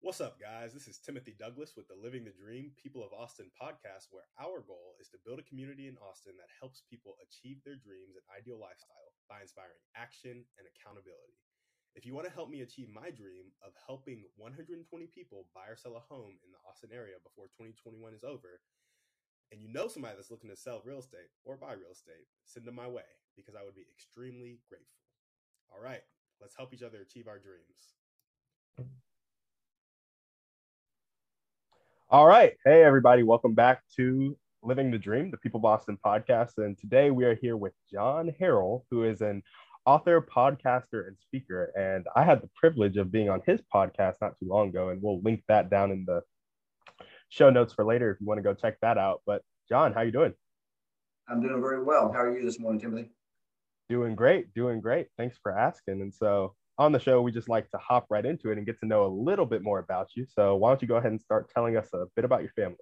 What's up, guys? This is Timothy Douglas with the Living the Dream People of Austin podcast, where our goal is to build a community in Austin that helps people achieve their dreams and ideal lifestyle by inspiring action and accountability. If you want to help me achieve my dream of helping 120 people buy or sell a home in the Austin area before 2021 is over, and you know somebody that's looking to sell real estate or buy real estate, send them my way because I would be extremely grateful. All right, let's help each other achieve our dreams. All right. Hey, everybody. Welcome back to Living the Dream, the People of Austin podcast. And today we are here with John Harrell, who is an author, podcaster, and speaker. And I had the privilege of being on his podcast not too long ago. And we'll link that down in the show notes for later if you want to go check that out. But John, how you doing? I'm doing very well. How are you this morning, Timothy? Doing great, doing great. Thanks for asking. And so on the show, we just like to hop right into it and get to know a little bit more about you. So why don't you go ahead and start telling us a bit about your family?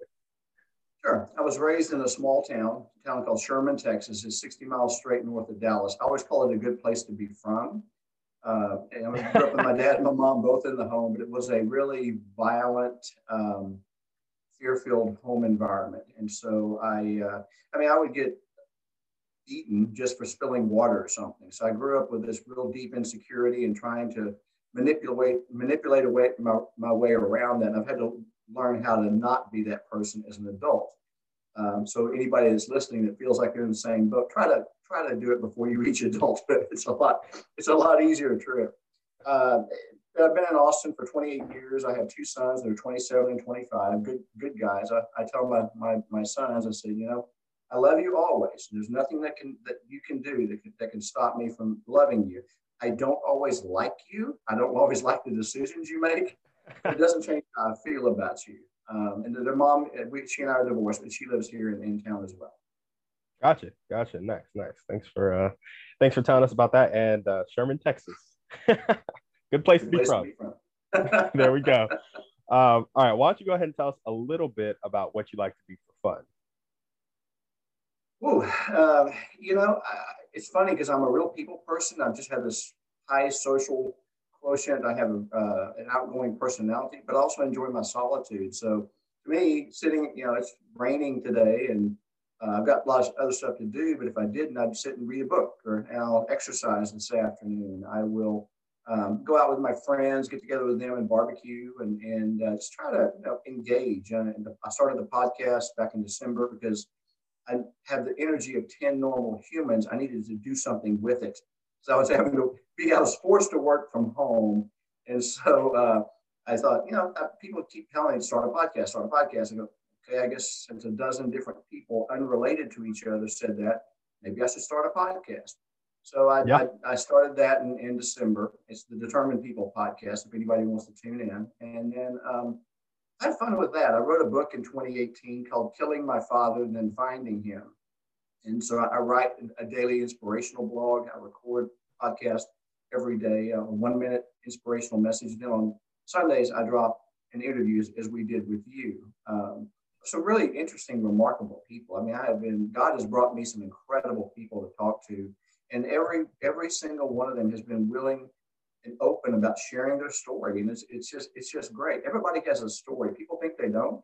Sure. I was raised in a small town, a town called Sherman, Texas. It's 60 miles straight north of Dallas. I always call it a good place to be from. Uh, and I grew up with my dad and my mom both in the home, but it was a really violent, um, fear-filled home environment. And so I, uh, I mean, I would get eaten just for spilling water or something. So I grew up with this real deep insecurity and trying to manipulate manipulate away my, my way around that. And I've had to learn how to not be that person as an adult. Um, so anybody that's listening that feels like they're in the same boat, try to try to do it before you reach adulthood. It's a lot it's a lot easier trip. Uh, I've been in Austin for 28 years. I have two sons. They're 27 and 25. Good good guys. I, I tell my, my my sons, I say, you know, I love you always. There's nothing that can that you can do that can, that can stop me from loving you. I don't always like you. I don't always like the decisions you make. It doesn't change how I feel about you. Um, and their mom, uh, we, she and I are divorced, but she lives here in, in town as well. Gotcha, gotcha. Nice, nice. Thanks for uh, thanks for telling us about that. And uh, Sherman, Texas, good place, good to, be place to, be from. there we go. Um, all right, why don't you go ahead and tell us a little bit about what you like to do for fun? Ooh, uh, you know, it's funny because I'm a real people person. I've just have this high social quotient. I have uh, an outgoing personality, but I also enjoy my solitude. So to me, sitting, you know, it's raining today and uh, I've got lots of other stuff to do, but if I didn't, I'd sit and read a book or I'll exercise this afternoon. I will um, go out with my friends, get together with them and barbecue and, and uh, just try to you know, engage. I started the podcast back in December because I have the energy of 10 normal humans. I needed to do something with it. So I was having to be, I was forced to work from home. And so uh, I thought, you know, uh, people keep telling me start a podcast, start a podcast. I go, okay, I guess since a dozen different people unrelated to each other said that, maybe I should start a podcast. So I, yeah. I, I, started that in, in December. It's the Determined People podcast, if anybody wants to tune in. And then um, had fun with that. I wrote a book in 2018 called Killing My Father and Then Finding Him. And so I write a daily inspirational blog. I record podcast every day, a one minute inspirational message. Then on Sundays, I drop an interview as, as we did with you. Um, so really interesting, remarkable people. I mean, I have been, God has brought me some incredible people to talk to. And every every single one of them has been willing and open about sharing their story. And it's, it's just it's just great. Everybody has a story. People think they don't,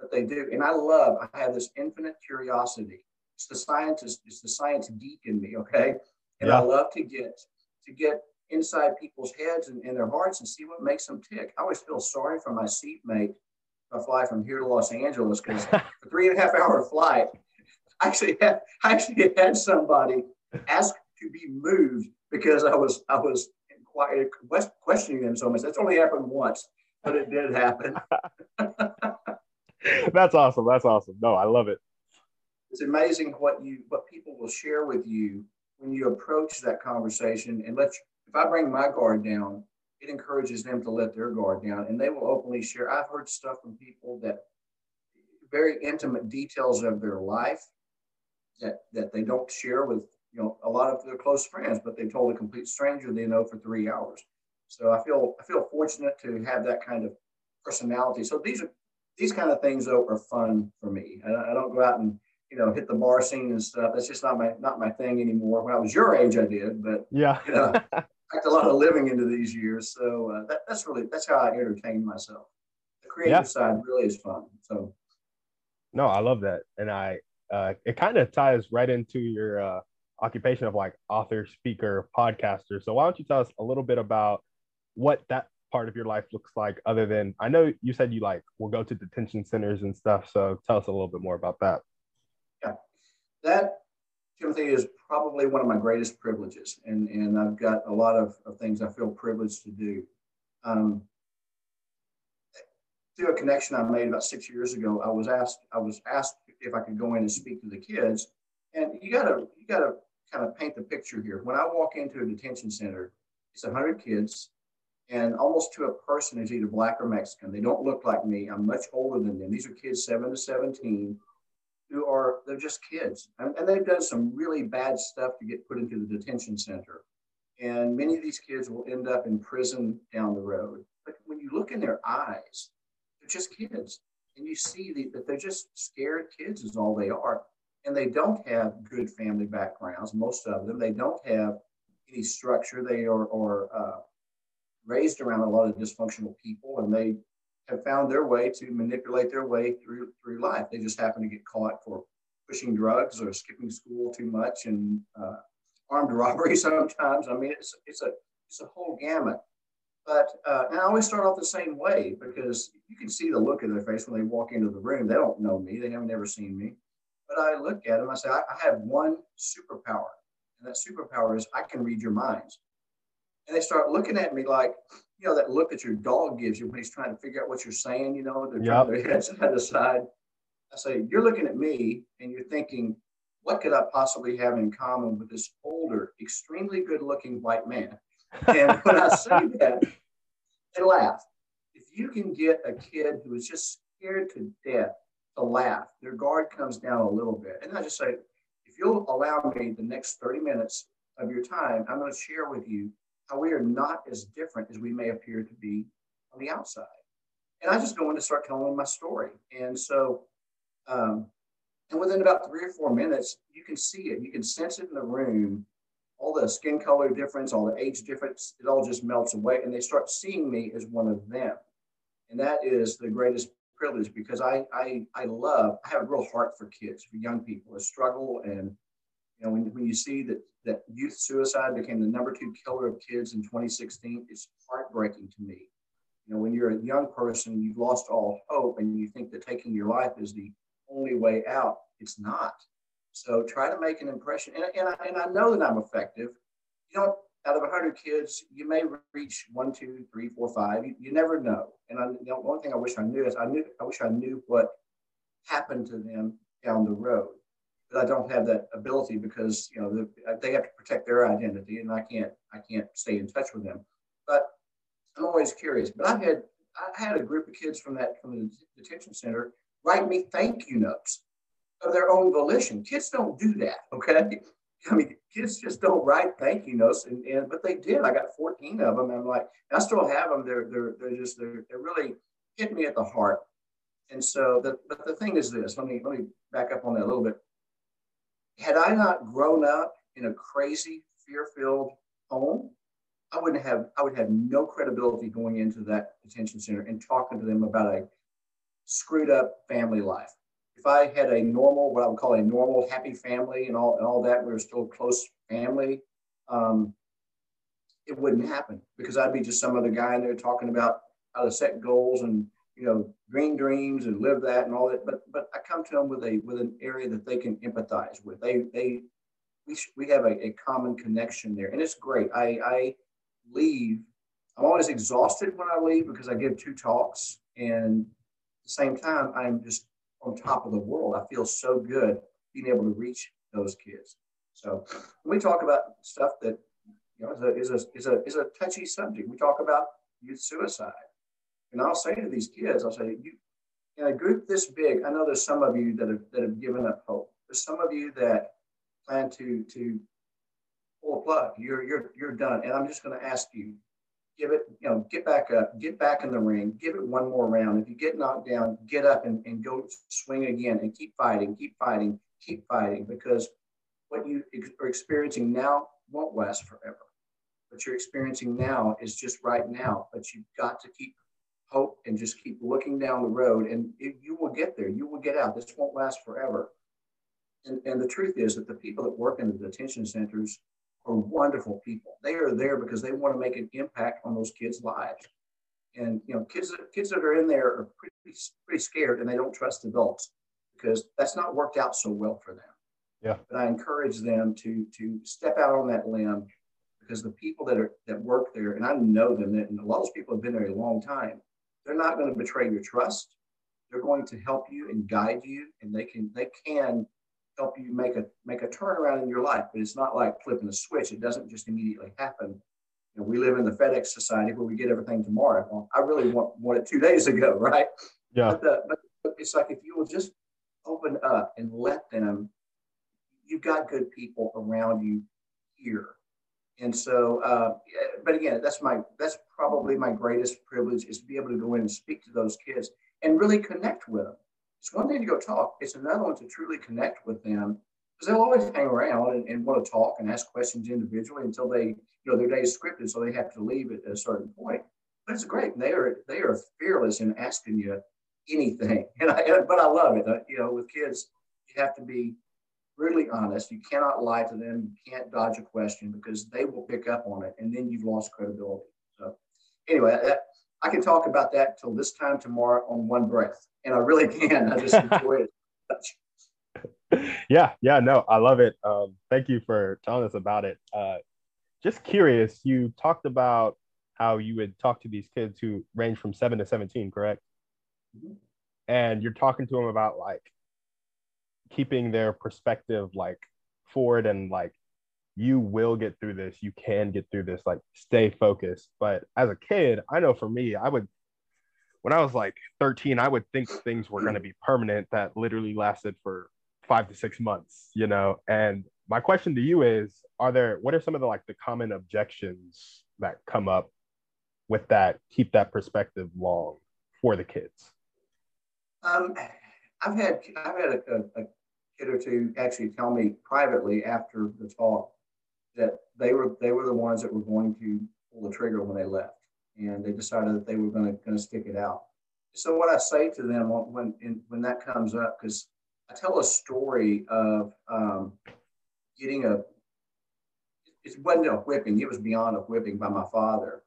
but they do. And I love, I have this infinite curiosity. It's the scientist, it's the science geek in me, okay? And yeah. I love to get to get inside people's heads and, their hearts and see what makes them tick. I always feel sorry for my seatmate if I fly from here to Los Angeles because for three and a half hour flight, I actually had I actually had somebody ask to be moved because I was I was questioning them so much. That's only happened once, but it did happen. That's awesome. That's awesome. No, I love it. It's amazing what you what people will share with you when you approach that conversation and let you, if I bring my guard down, it encourages them to let their guard down and they will openly share. I've heard stuff from people that very intimate details of their life that that they don't share with you know, a lot of their close friends, but they told a complete stranger they know for three hours. So I feel I feel fortunate to have that kind of personality. So these are these kind of things though are fun for me. I, I don't go out and you know hit the bar scene and stuff. That's just not my not my thing anymore. When I was your age, I did, but yeah, you know, packed a lot of living into these years. So uh, that, that's really that's how I entertain myself. The creative yeah. side really is fun. So no, I love that, and I uh, it kind of ties right into your uh, occupation of like author, speaker, podcaster. So why don't you tell us a little bit about what that part of your life looks like other than I know you said you like will go to detention centers and stuff. So tell us a little bit more about that. Yeah. That Timothy is probably one of my greatest privileges. And, and I've got a lot of, of things I feel privileged to do. Um, through a connection I made about six years ago, I was asked, I was asked if I could go in and speak to the kids. And you gotta, you gotta kind of paint the picture here. When I walk into a detention center, it's 100 kids, and almost to a person is either black or Mexican. They don't look like me. I'm much older than them. These are kids seven to 17 who are, they're just kids. And, and they've done some really bad stuff to get put into the detention center. And many of these kids will end up in prison down the road. But when you look in their eyes, they're just kids. And you see that they're just scared kids, is all they are and they don't have good family backgrounds. Most of them, they don't have any structure. They are, uh, raised around a lot of dysfunctional people, and they have found their way to manipulate their way through through life. They just happen to get caught for pushing drugs or skipping school too much and uh, armed robbery sometimes. I mean, it's it's a it's a whole gamut. But uh, and I always start off the same way because you can see the look in their face when they walk into the room. They don't know me. They have never seen me. But I look at them, I say, I, I have one superpower. And that superpower is I can read your minds. And they start looking at me like, you know, that look that your dog gives you when he's trying to figure out what you're saying, you know, they're yep. their heads side to side. I say, you're looking at me and you're thinking, what could I possibly have in common with this older, extremely good looking white man? And when I say that, they laugh. If you can get a kid who is just scared to death to laugh. Their guard comes down a little bit. And I just say, if you'll allow me the next 30 minutes of your time, I'm going to share with you how we are not as different as we may appear to be on the outside. And I just go in to start telling my story. And so, um, and within about three or four minutes, you can see it. You can sense it in the room. All the skin color difference, all the age difference, it all just melts away. And they start seeing me as one of them. And that is the greatest privilege because I, I, I love, I have a real heart for kids, for young people, a struggle. And, you know, when, when you see that, that youth suicide became the number two killer of kids in 2016, it's heartbreaking to me. You know, when you're a young person, you've lost all hope and you think that taking your life is the only way out. It's not. So try to make an impression. And, and, I, and I know that I'm effective. You know, out of 100 kids, you may reach one, two, three, four, five. You, you never know. And I, the one thing I wish I knew is I knew I wish I knew what happened to them down the road. But I don't have that ability because you know the, they have to protect their identity, and I can't I can't stay in touch with them. But I'm always curious. But I had I had a group of kids from that from the detention center write me thank you notes of their own volition. Kids don't do that. Okay, I mean, kids just don't write thank you notes, and, and but they did. I got 14 of them. I'm like, I still have them. They're they're they're just they're, they're really hit me at the heart. And so, the, but the thing is this. Let me let me back up on that a little bit. Had I not grown up in a crazy, fear-filled home, I wouldn't have. I would have no credibility going into that detention center and talking to them about a screwed up family life if I had a normal, what I would call a normal, happy family and all, and all that, we were still close family, um, it wouldn't happen because I'd be just some other guy in there talking about how to set goals and you know dream dreams and live that and all that. But but I come to them with a with an area that they can empathize with. They they we we have a, a common connection there, and it's great. I I leave. I'm always exhausted when I leave because I give two talks, and at the same time I'm just on top of the world. I feel so good being able to reach those kids. So when we talk about stuff that you know is a is a is a, is a touchy subject, we talk about youth suicide, and I'll say to these kids, I'll say, you in a group this big, I know there's some of you that have that have given up hope. There's some of you that plan to to pull a plug. You're you're you're done, and I'm just going to ask you give it, you know, get back up, get back in the ring, give it one more round. If you get knocked down, get up and, and go swing again and keep fighting, keep fighting, keep fighting because what you are experiencing now won't last forever. what you're experiencing now is just right now, but you've got to keep hope and just keep looking down the road and it, you will get there. You will get out. This won't last forever. And, and the truth is that the people that work in the detention centers are wonderful people. They are there because they want to make an impact on those kids' lives. And you know, kids kids that are in there are pretty pretty scared and they don't trust adults because that's not worked out so well for them. Yeah. But I encourage them to to step out on that limb because the people that are that work there, and I know them, and a lot of those people have been there a long time. They're not going to betray your trust. They're going to help you and guide you, and they can they can help you make a make a turnaround in your life. But it's not like flipping a switch. It doesn't just immediately happen. You know, we live in the FedEx society where we get everything tomorrow. Well, I really want, want it two days ago, right? Yeah. But, the, but it's like if you will just open up and let them, you've got good people around you here. And so, uh, but again, that's my that's probably my greatest privilege is to be able to go in and speak to those kids and really connect with them. It's one thing to go talk; it's another one to truly connect with them because they'll always hang around and, and, want to talk and ask questions individually until they, you know, their day is scripted, so they have to leave at a certain point. But it's great; they are they are fearless in asking you anything, and I, but I love it. You know, with kids, you have to be really honest. You cannot lie to them. You can't dodge a question because they will pick up on it, and then you've lost credibility. So, anyway, that, I can talk about that till this time tomorrow on one breath, and I really can. I just enjoy it. yeah, yeah, no, I love it. Um, thank you for telling us about it. Uh, just curious, you talked about how you would talk to these kids who range from seven to 17, correct? Mm-hmm. And you're talking to them about like keeping their perspective like forward and like you will get through this. You can get through this. Like stay focused. But as a kid i know for me i would when i was like 13 i would think things were going to be permanent that literally lasted for five to six months you know? And my question to you is are there what are some of the like the common objections that come up with that keep that perspective long for the kids? Um I've had I've had a, a, kid or two actually tell me privately after the talk that they were they were the ones that were going to pull the trigger when they left, and they decided that they were going to going to stick it out. So what I say to them when in, when that comes up, because I tell a story of um, getting a it wasn't a whipping; it was beyond a whipping by my father.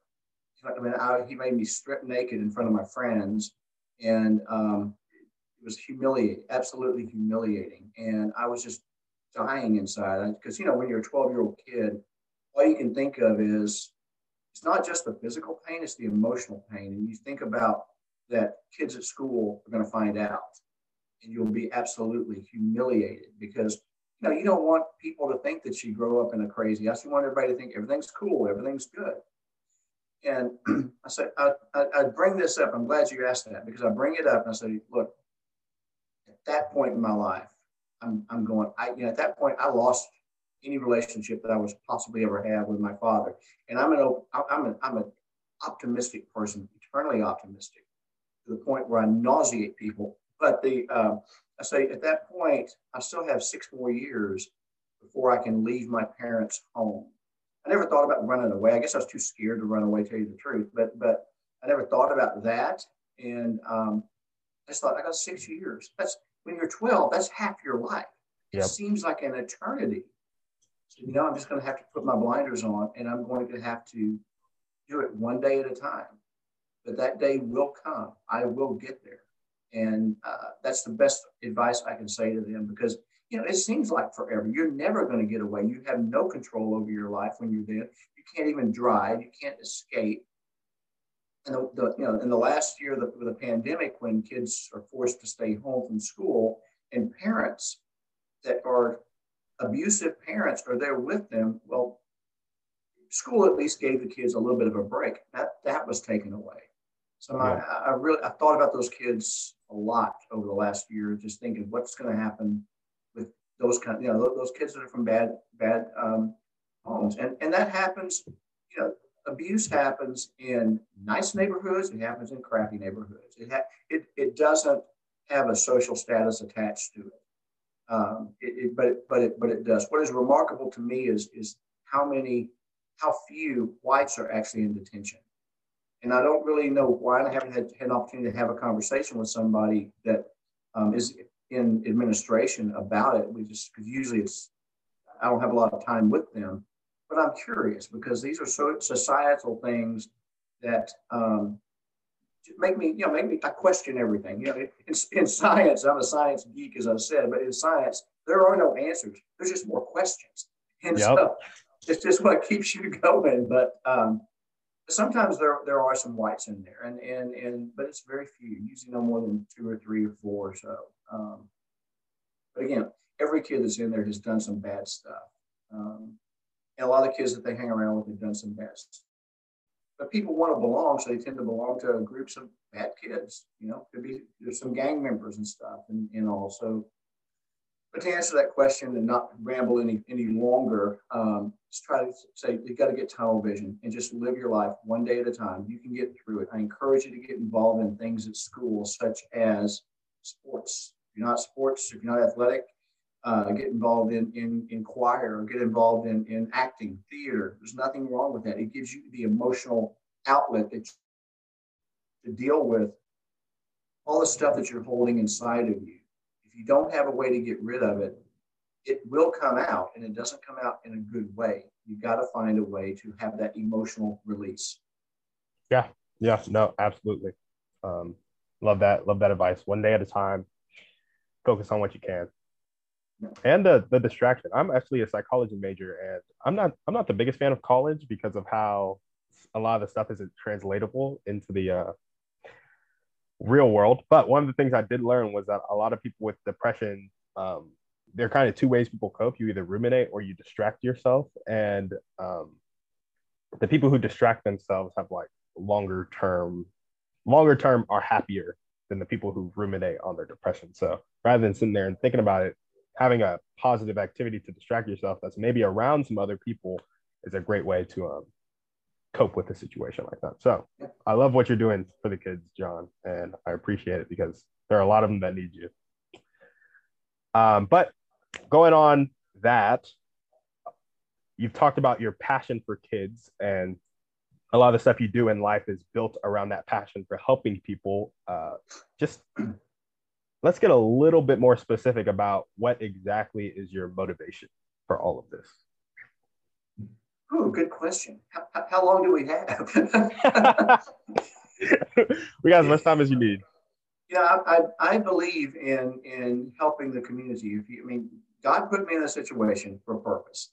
I mean, I, he made me strip naked in front of my friends, and um, it was humiliating, absolutely humiliating. And I was just dying inside because, you know, when you're a 12 year old kid, all you can think of is it's not just the physical pain, it's the emotional pain. And you think about that kids at school are going to find out and you'll be absolutely humiliated because you know you don't want people to think that you grow up in a crazy house. You want everybody to think everything's cool, everything's good. And I said, I, I, I bring this up. I'm glad you asked that because I bring it up and I say, look, at that point in my life, I'm, I'm going, I, you know, at that point, I lost any relationship that I was possibly ever have with my father. And I'm an, I'm an, I'm an optimistic person, eternally optimistic to the point where I nauseate people. But the, uh, I say at that point, I still have six more years before I can leave my parents' home. I never thought about running away. I guess I was too scared to run away, tell you the truth. But but I never thought about that. And um, I just thought I got six years. That's when you're 12, that's half your life. Yep. It seems like an eternity. So, you know, I'm just going to have to put my blinders on and I'm going to have to do it one day at a time. But that day will come. I will get there. And uh, that's the best advice I can say to them because, you know, it seems like forever. You're never going to get away. You have no control over your life when you're there. You can't even drive. You can't escape and the, the, you know in the last year of the, the pandemic when kids are forced to stay home from school and parents that are abusive parents are there with them well school at least gave the kids a little bit of a break. That that was taken away. So yeah. I, I really i thought about those kids a lot over the last year just thinking what's going to happen with those kind you know those kids that are from bad bad um, homes? And and that happens you know abuse happens in nice neighborhoods, it happens in crappy neighborhoods. It, ha- it, it doesn't have a social status attached to it. Um, it, it, but, but, it, but it does. What is remarkable to me is, is how many how few whites are actually in detention. And I don't really know why. I haven't had, had an opportunity to have a conversation with somebody that um, is in administration about it. We just because usually it's I don't have a lot of time with them, but I'm curious because these are so societal things that um, make me you know make me I question everything. You know, in, in science, I'm a science geek as I said, but in science there are no answers. There's just more questions, and yep. so it's just what keeps you going. But um, sometimes there there are some whites in there, and and and but it's very few. Usually no more than two or three or four or so. Um, but again, every kid that's in there has done some bad stuff. Um, and a lot of kids that they hang around with have done some bad stuff. But people want to belong, so they tend to belong to groups of bad kids. You know, could be there's some gang members and stuff, and, and all. So but to answer that question and not ramble any, any longer, um, just try to say you got to get tunnel vision and just live your life one day at a time. You can get through it. I encourage you to get involved in things at school, such as sports. If you're not sports, if you're not athletic, uh, get involved in, in, in choir or get involved in, in acting, theater. There's nothing wrong with that. It gives you the emotional outlet that to deal with all the stuff that you're holding inside of you if you don't have a way to get rid of it, it will come out and it doesn't come out in a good way. You've got to find a way to have that emotional release. Yeah. Yeah. No, absolutely. Um, love that. Love that advice. One day at a time, focus on what you can. And the, the distraction. I'm actually a psychology major and I'm not I'm not the biggest fan of college because of how a lot of the stuff isn't translatable into the uh, real world. But one of the things I did learn was that a lot of people with depression, um, there are kind of two ways people cope. You either ruminate or you distract yourself. And um, the people who distract themselves have like longer term, longer term are happier than the people who ruminate on their depression. So rather than sitting there and thinking about it, having a positive activity to distract yourself that's maybe around some other people is a great way to um, cope with a situation like that. So I love what you're doing for the kids, John, and I appreciate it because there are a lot of them that need you. Um, but going on that, you've talked about your passion for kids and a lot of the stuff you do in life is built around that passion for helping people. Uh, just let's get a little bit more specific about what exactly is your motivation for all of this. Oh, good question. How, how long do we have? we got as much time as you need. Yeah, I, I, believe in in helping the community. If you, I mean, God put me in a situation for a purpose,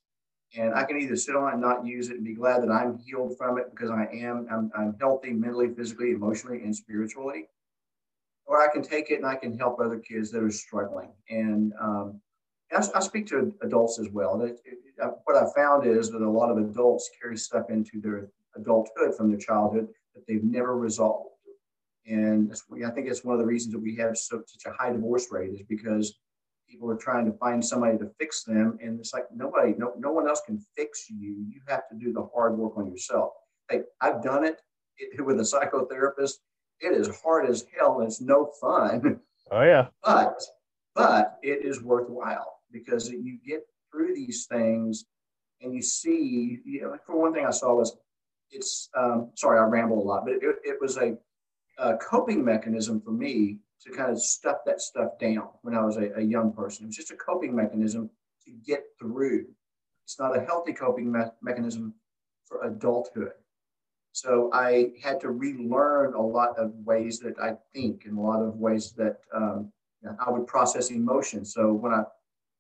and I can either sit on it and not use it and be glad that I'm healed from it because I am I'm, I'm healthy mentally, physically, emotionally, and spiritually, or I can take it and I can help other kids that are struggling. And um, I, I, speak to adults as well. It, it, uh, what I found is that a lot of adults carry stuff into their adulthood from their childhood that they've never resolved. And I think it's one of the reasons that we have so, such a high divorce rate is because people are trying to find somebody to fix them. And it's like, nobody, no, no one else can fix you. You have to do the hard work on yourself. Hey, I've done it, it with a psychotherapist. It is hard as hell and it's no fun. Oh yeah. But, but it is worthwhile because you get through these things and you see, you know, for one thing I saw was it's, um, sorry, I ramble a lot, but it, it was a, a, coping mechanism for me to kind of stuff that stuff down when I was a, a young person. It was just a coping mechanism to get through. It's not a healthy coping me- mechanism for adulthood. So I had to relearn a lot of ways that I think and a lot of ways that um, I would process emotions. So when I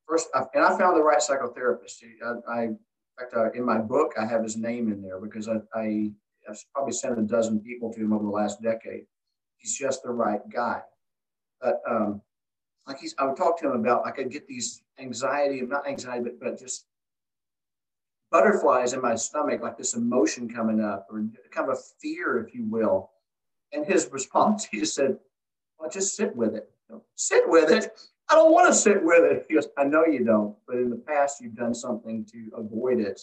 first, and I found the right psychotherapist. I, I in fact, uh, in my book, I have his name in there because I, I have probably sent a dozen people to him over the last decade. He's just the right guy. But um, like he's, I would talk to him about, I could get these anxiety, not anxiety, but, but just butterflies in my stomach, like this emotion coming up, or kind of a fear, if you will. And his response, he just said, well, just sit with it. sit with it. I don't want to sit with it. He goes, I know you don't, but in the past you've done something to avoid it.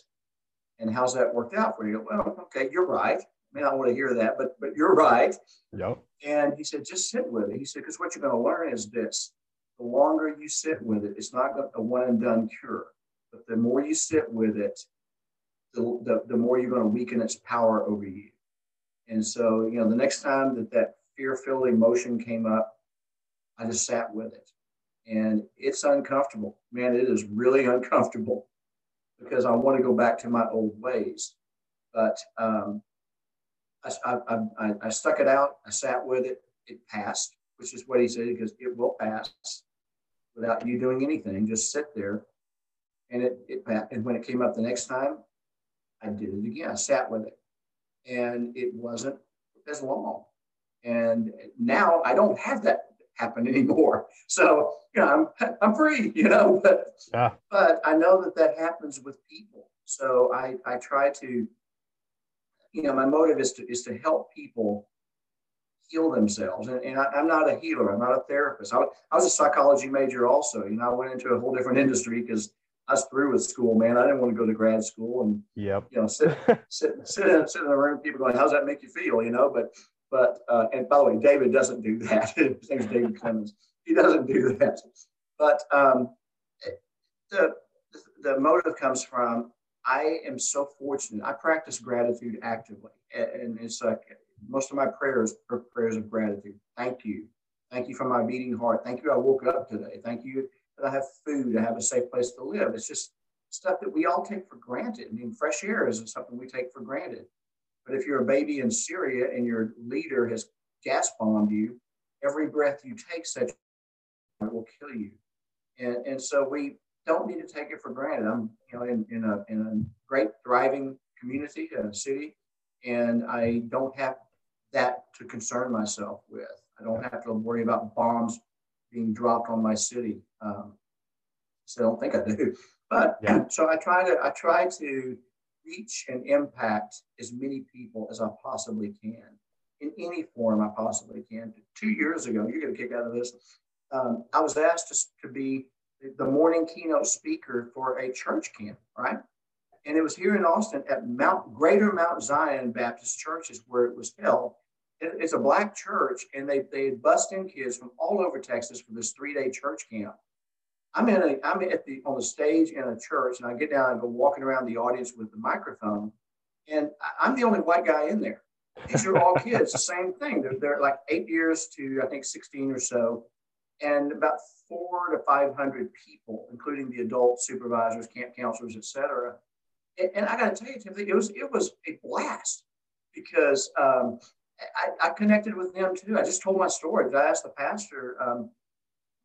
And how's that worked out for you? Well, okay, you're right. I mean, I want to hear that, but but you're right. Yep. And he said, just sit with it. He said, because what you're going to learn is this: the longer you sit with it, it's not a one and done cure. But the more you sit with it, the, the, the more you're going to weaken its power over you. And so, you know, the next time that that fear filled emotion came up, I just sat with it. And it's uncomfortable. Man, it is really uncomfortable because I want to go back to my old ways. But um, I, I, I, I stuck it out. I sat with it. It passed, which is what he said, because it will pass without you doing anything. Just sit there. And it, it and when it came up the next time, I did it again. I sat with it. And it wasn't as long. And now I don't have that happen anymore. So, you know, I'm, I'm free, you know, but, yeah. but I know that that happens with people. So I, I try to, you know, my motive is to, is to help people heal themselves. And, and I, am not a healer. I'm not a therapist. I, I was a psychology major also. You know, I went into a whole different industry because I was through with school, man. I didn't want to go to grad school and, yep. you know, sit, sit, sit, in, sit in a room, people going, how's that make you feel? You know, but, but, uh, and by the way, David doesn't do that. His name's David Clemens. He doesn't do that. But um, the, the motive comes from, I am so fortunate. I practice gratitude actively. And it's like most of my prayers are prayers of gratitude. Thank you. Thank you for my beating heart. Thank you. I woke up today. Thank you that I have food, I have a safe place to live. It's just stuff that we all take for granted. I mean, fresh air isn't something we take for granted. But if you're a baby in Syria and your leader has gas bombed you, every breath you take such will kill you. And, and so we don't need to take it for granted. I'm you know in, in a in a great thriving community, a city, and I don't have that to concern myself with. I don't have to worry about bombs being dropped on my city. Um, so I don't think I do. But yeah. so I try to I try to reach and impact as many people as I possibly can in any form I possibly can. Two years ago, you're going to kick out of this. Um, I was asked to, to be the morning keynote speaker for a church camp, right? And it was here in Austin at Mount Greater Mount Zion Baptist Church is where it was held it's a black church, and they they bust in kids from all over Texas for this three day church camp. I'm in a I'm at the on the stage in a church, and I get down and go walking around the audience with the microphone, and I'm the only white guy in there. These are all kids, the same thing. They're, they're like eight years to I think 16 or so, and about four to 500 people, including the adult supervisors, camp counselors, etc. And, and I got to tell you, Timothy, it was it was a blast because um, I, I, connected with them too. I just told my story. I asked the pastor, um,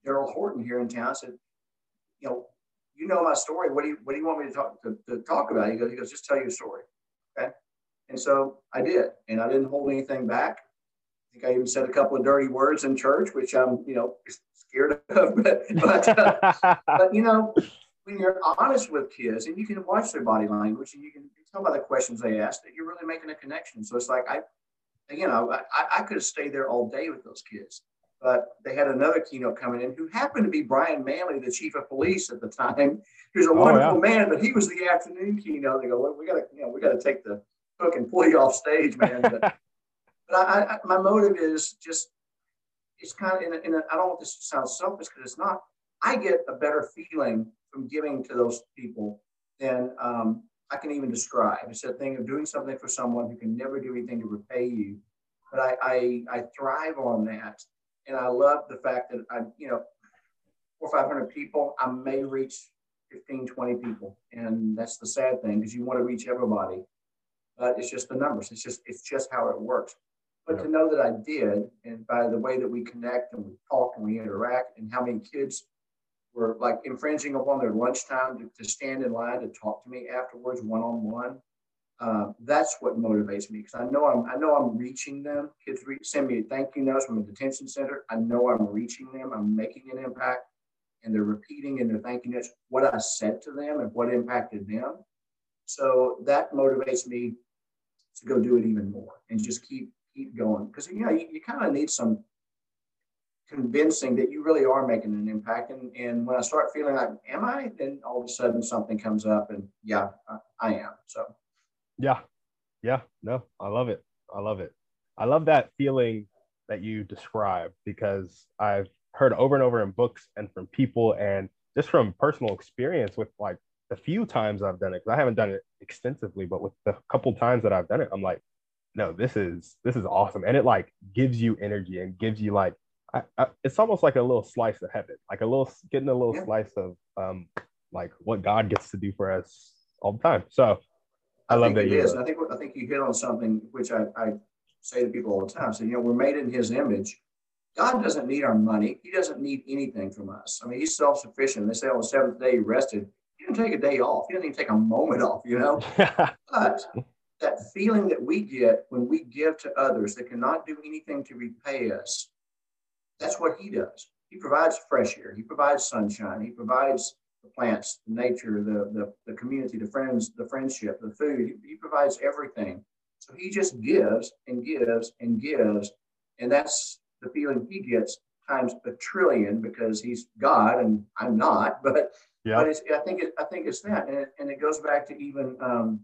Daryl Horton here in town, I said, you know, you know my story. What do you what do you want me to talk to, to talk about? He goes, he goes, just tell your story. Okay. And so I did, and I didn't hold anything back. I think I even said a couple of dirty words in church, which I'm, you know, scared of. but, but, uh, but you know, when you're honest with kids and you can watch their body language and you can tell by the questions they ask that you're really making a connection. So it's like I you know, I, I could have stayed there all day with those kids. But they had another keynote coming in who happened to be Brian Manley, the chief of police at the time. He was a oh, wonderful yeah. man, but he was the afternoon keynote. They go, well, we got to, you know, we got to take the hook and pull you off stage, man. But, but I, I, my motive is just, it's kind of in a, in a I don't want this to sound selfish because it's not. I get a better feeling from giving to those people than um, I can even describe. It's a thing of doing something for someone who can never do anything to repay you. But I, I, I thrive on that. And I love the fact that I, you know, four or 500 people, I may reach 15, 20 people. And that's the sad thing because you want to reach everybody. But it's just the numbers. It's just, it's just how it works. But yeah. to know that I did, and by the way that we connect and we talk and we interact, and how many kids were like infringing upon their lunchtime to, to stand in line to talk to me afterwards one on one on that's what motivates me because I know I'm I know I'm reaching them. Kids re- send me thank you notes from a detention center. I know I'm reaching them. I'm making an impact, and they're repeating in their thank you notes what I said to them and what impacted them. So that motivates me to go do it even more and just keep keep going because you know you, you kind of need some convincing that you really are making an impact. And, and when I start feeling like, am I? Then all of a sudden something comes up and yeah, I, I am. So, yeah. Yeah. No, I love it. I love it. I love that feeling that you describe because I've heard over and over in books and from people and just from personal experience with like the few times I've done it, because I haven't done it extensively, but with the couple times that I've done it, I'm like, no, this is this is awesome, and it like gives you energy and gives you like, I, I, it's almost like a little slice of heaven, like a little getting a little yeah. slice of um like what God gets to do for us all the time. So I, I love that. It is. I think I think you hit on something which I, I say to people all the time. So you know, we're made in His image. God doesn't need our money. He doesn't need anything from us. I mean, He's self sufficient. They say on the seventh day He rested. He didn't take a day off. He didn't even take a moment off. You know, but that feeling that we get when we give to others that cannot do anything to repay us, that's what He does. He provides fresh air. He provides sunshine. He provides the plants, the nature, the, the, the community, the friends, the friendship, the food. He, he provides everything. So he just gives and gives and gives. And that's the feeling he gets times a trillion because he's God and I'm not. But yeah. but it's, I think it, I think it's that, and it, and it goes back to even um,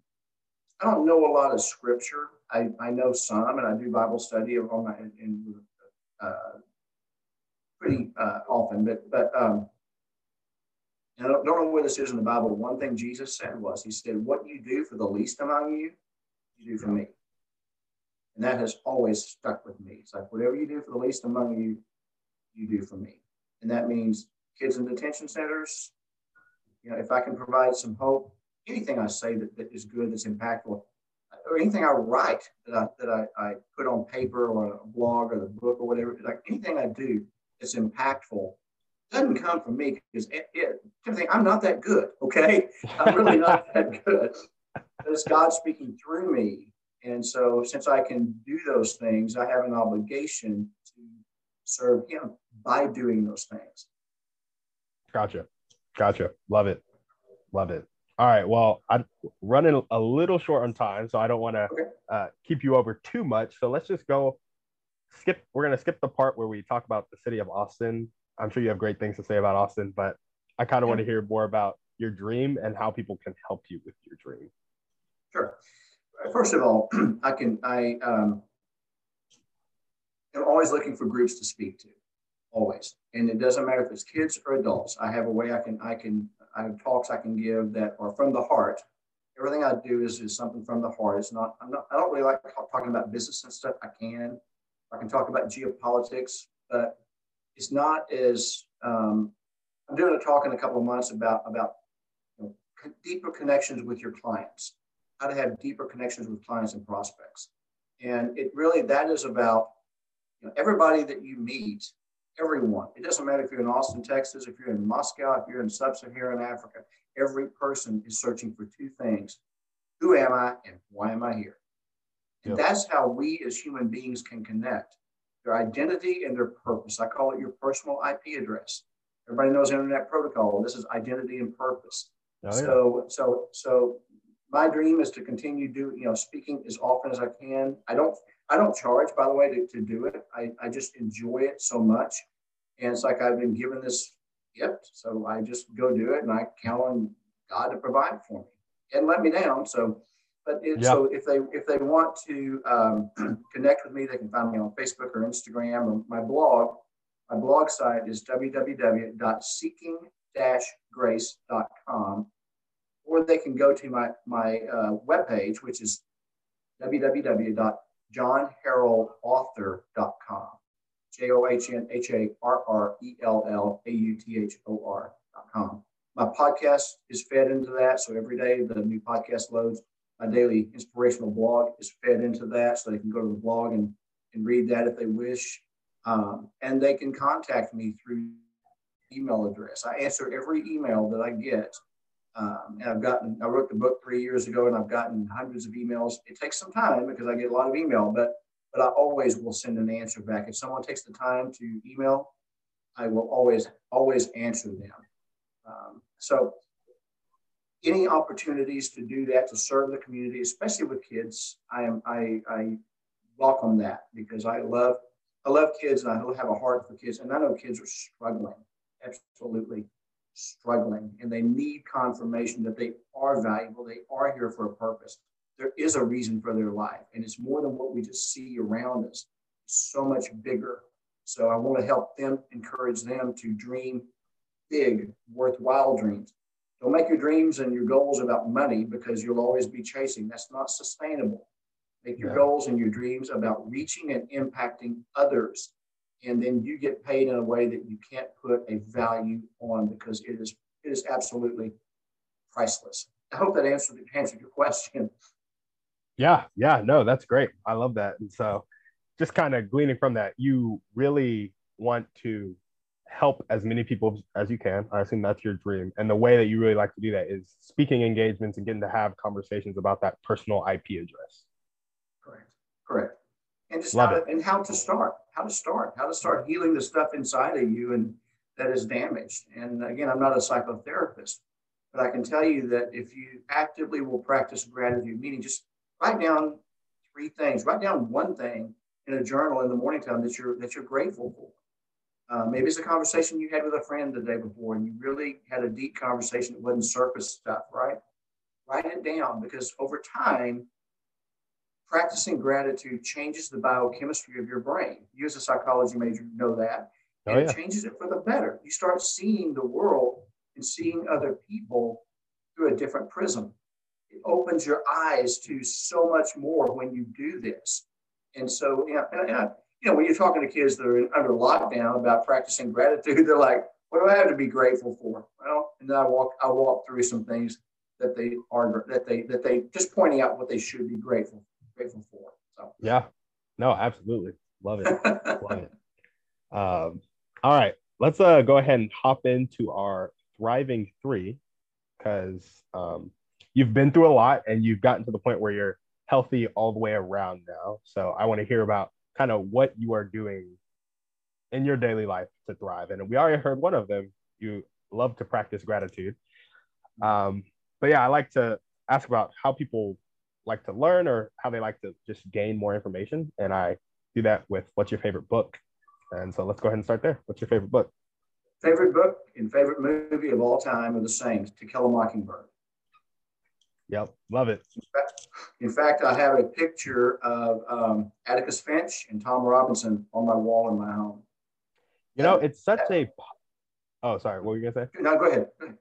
I don't know a lot of scripture. I, I know some, and I do Bible study on my in uh, pretty uh, often. But but um, and I don't, know where this is in the Bible. One thing Jesus said was, He said, What you do for the least among you, you do for me. And that has always stuck with me. It's like, whatever you do for the least among you, you do for me. And that means kids in detention centers, you know, if I can provide some hope, anything I say that, that is good, that's impactful, or anything I write that I, that I, I put on paper or a blog or the book or whatever, like anything I do that's impactful doesn't come from me because it, it, Timothy, I'm not that good. Okay, I'm really not that good. But it's God speaking through me, and so since I can do those things, I have an obligation to serve Him by doing those things. Gotcha, gotcha. Love it, love it. All right. Well, I'm running a little short on time, so I don't want to okay. uh, keep you over too much. So let's just go skip. We're gonna skip the part where we talk about the city of Austin I'm sure you have great things to say about Austin, but I kind of yeah. want to hear more about your dream and how people can help you with your dream. Sure. First of all, I can I um, am always looking for groups to speak to, always, and it doesn't matter if it's kids or adults. I have a way I can I can I have talks I can give that are from the heart. Everything I do is, is something from the heart. It's not I'm not I don't really like talking about business and stuff. I can I can talk about geopolitics, but it's not as um, I'm doing a talk in a couple of months about about you know, deeper connections with your clients, how to have deeper connections with clients and prospects, and it really that is about you know, everybody that you meet, everyone. It doesn't matter if you're in Austin, Texas, if you're in Moscow, if you're in Sub-Saharan Africa. Every person is searching for two things: who am I and why am I here? And yep. that's how we as human beings can connect their identity and their purpose. I call it your personal IP address. Everybody knows internet protocol. This is identity and purpose. Oh, yeah. So, so, so my dream is to continue do you know speaking as often as I can. I don't I don't charge by the way to, to do it. I, I just enjoy it so much. And it's like I've been given this gift. So I just go do it and I count on God to provide for me and let me down. So but it, so if they if they want to um, connect with me, they can find me on Facebook or Instagram or my blog. My blog site is www.seeking-grace.com, or they can go to my my uh, webpage, which is www.johnharrellauthor.com. J O H N H A R R E L L A U T H O R.com. My podcast is fed into that, so every day the new podcast loads my daily inspirational blog is fed into that. So they can go to the blog and, and read that if they wish. Um, and they can contact me through email address. I answer every email that I get. Um, and I've gotten, I wrote the book three years ago and I've gotten hundreds of emails. It takes some time because I get a lot of email, but, but I always will send an answer back. If someone takes the time to email, I will always, always answer them. Um, so any opportunities to do that to serve the community, especially with kids, I am I, I welcome that because I love I love kids and I have a heart for kids, and I know kids are struggling, absolutely struggling, and they need confirmation that they are valuable, they are here for a purpose. There is a reason for their life, and it's more than what we just see around us. It's so much bigger. So I want to help them, encourage them to dream big, worthwhile dreams Don't make your dreams and your goals about money because you'll always be chasing. That's not sustainable. Make your yeah. goals and your dreams about reaching and impacting others. And then you get paid in a way that you can't put a value on because it is it is absolutely priceless. I hope that answered answered your question. Yeah, yeah, no, that's great. I love that. And so just kind of gleaning from that, you really want to help as many people as you can. I assume that's your dream. And the way that you really like to do that is speaking engagements and getting to have conversations about that personal IP address. Correct. Correct. And just Love how to, and how to start, how to start, how to start healing the stuff inside of you and that is damaged. And again, I'm not a psychotherapist, but I can tell you that if you actively will practice gratitude, meaning just write down three things, write down one thing in a journal in the morning time that you're that you're grateful for. Uh, maybe it's a conversation you had with a friend the day before and you really had a deep conversation that wasn't surface stuff, right? Write it down because over time, practicing gratitude changes the biochemistry of your brain. You, as a psychology major, know that. Oh, and oh, yeah. it changes it for the better. You start seeing the world and seeing other people through a different prism. It opens your eyes to so much more when you do this. And so, yeah, and, and you know, when you're talking to kids that are under lockdown about practicing gratitude, they're like, "What do I have to be grateful for?" Well, and then I walk, I walk through some things that they are that they that they just pointing out what they should be grateful grateful for. So yeah, no, absolutely, love it, love it. Um, all right, let's uh go ahead and hop into our thriving three because um, you've been through a lot and you've gotten to the point where you're healthy all the way around now. So I want to hear about kind of what you are doing in your daily life to thrive. And we already heard one of them. You love to practice gratitude. Um, but yeah, I like to ask about how people like to learn or how they like to just gain more information. And I do that with what's your favorite book? And so let's go ahead and start there. What's your favorite book? Favorite book and favorite movie of all time are the same To Kill a Mockingbird. Yep, love it. In fact, I have a picture of um, Atticus Finch and Tom Robinson on my wall in my home. You know, it's such a. Oh, sorry. What were you gonna say? No, go ahead. Go ahead.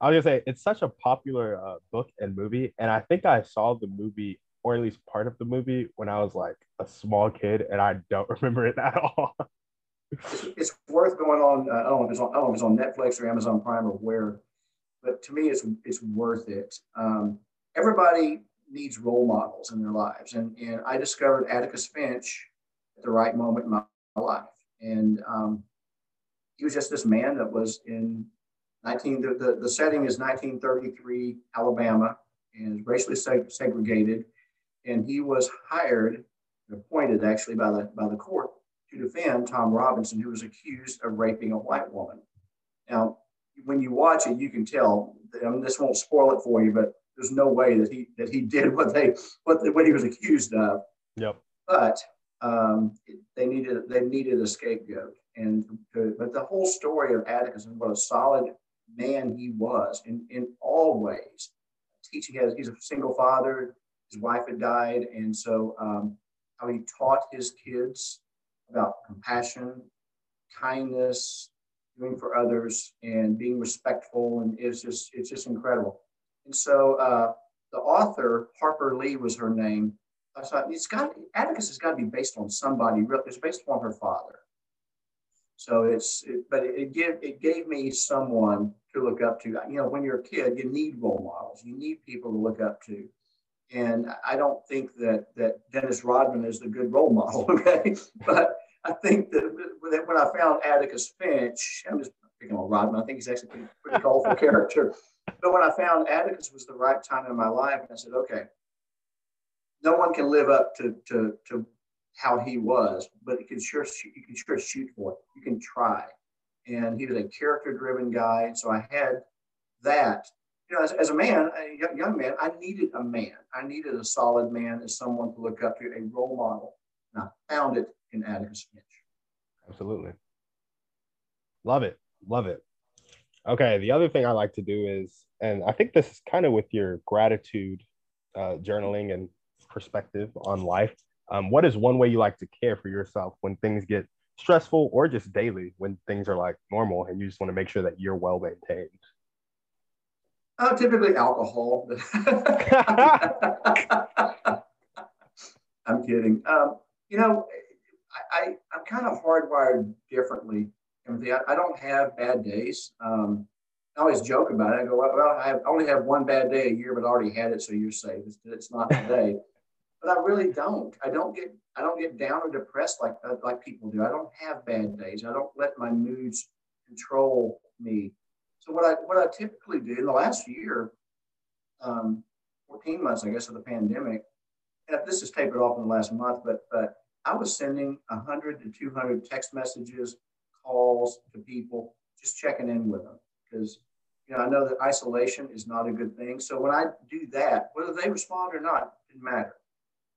I was gonna say it's such a popular uh, book and movie, and I think I saw the movie or at least part of the movie when I was like a small kid, and I don't remember it at all. it's, it's, worth going on. Uh, I don't know if it's on. I don't know if it's on Netflix or Amazon Prime or where, but to me, it's it's worth it. Um, everybody needs role models in their lives. And, and I discovered Atticus Finch at the right moment in my, life. And um, he was just this man that was in 19, the, the, the setting is 1933 Alabama and racially seg- segregated. And he was hired, appointed actually by the, by the court to defend Tom Robinson, who was accused of raping a white woman. Now, when you watch it, you can tell, mean, this won't spoil it for you, but there's no way that he that he did what they what the, what he was accused of. Yep. But um, they needed they needed a scapegoat, and to, but the whole story of Atticus and what a solid man he was in in all ways. Teaching has he's a single father. His wife had died, and so um, how he taught his kids about compassion, kindness, doing for others, and being respectful, and it's just it's just incredible. And so uh, the author, Harper Lee was her name. I thought it's got Atticus has got to be based on somebody. It's based on her father. So it's, it, but it, it gave it gave me someone to look up to. You know, when you're a kid, you need role models. You need people to look up to. And I don't think that that Dennis Rodman is the good role model. Okay, but I think that when I found Atticus Finch, I'm just picking on Rodman. I think he's actually a pretty, pretty colorful character. But when I found Atticus was the right time in my life, and I said, okay, no one can live up to, to, to how he was, but you can sure you can sure shoot for it. You can try. And he was a character-driven guy. So I had that. You know, as, as a man, a young man, I needed a man. I needed a solid man as someone to look up to, a role model. And I found it Finch. Absolutely. Love it. Love it. Okay. The other thing I like to do is, and I think this is kind of with your gratitude uh, journaling and perspective on life. Um, what is one way you like to care for yourself when things get stressful or just daily when things are like normal and you just want to make sure that you're well maintained? Uh, typically alcohol. I'm kidding. Um, you know, I, I, I'm kind of hardwired differently. Timothy. I, I don't have bad days. Um, I always joke about it. I go, well, I, only have one bad day a year, but I already had it, so you're safe. It's, it's not today. but I really don't. I don't get I don't get down or depressed like uh, like people do. I don't have bad days. I don't let my moods control me. So what I what I typically do in the last year, um, 14 months, I guess, of the pandemic, and this is tapered off in the last month, but but I was sending 100 to 200 text messages, calls to people, just checking in with them because you know I know that isolation is not a good thing. So when I do that, whether they respond or not, it didn't matter.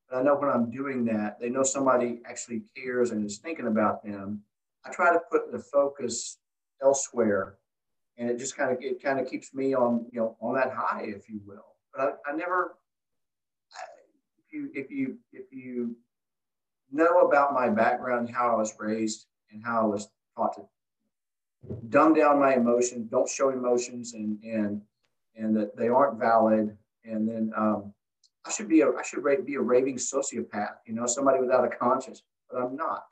But I know when I'm doing that, they know somebody actually cares and is thinking about them. I try to put the focus elsewhere, and it just kind of it kind of keeps me on you know on that high, if you will. But I, I never, if you if you if you know about my background, how I was raised, and how I was taught to dumb down my emotions, don't show emotions, and and and that they aren't valid, and then um, I should be a I should be a raving sociopath, you know, somebody without a conscience, but I'm not.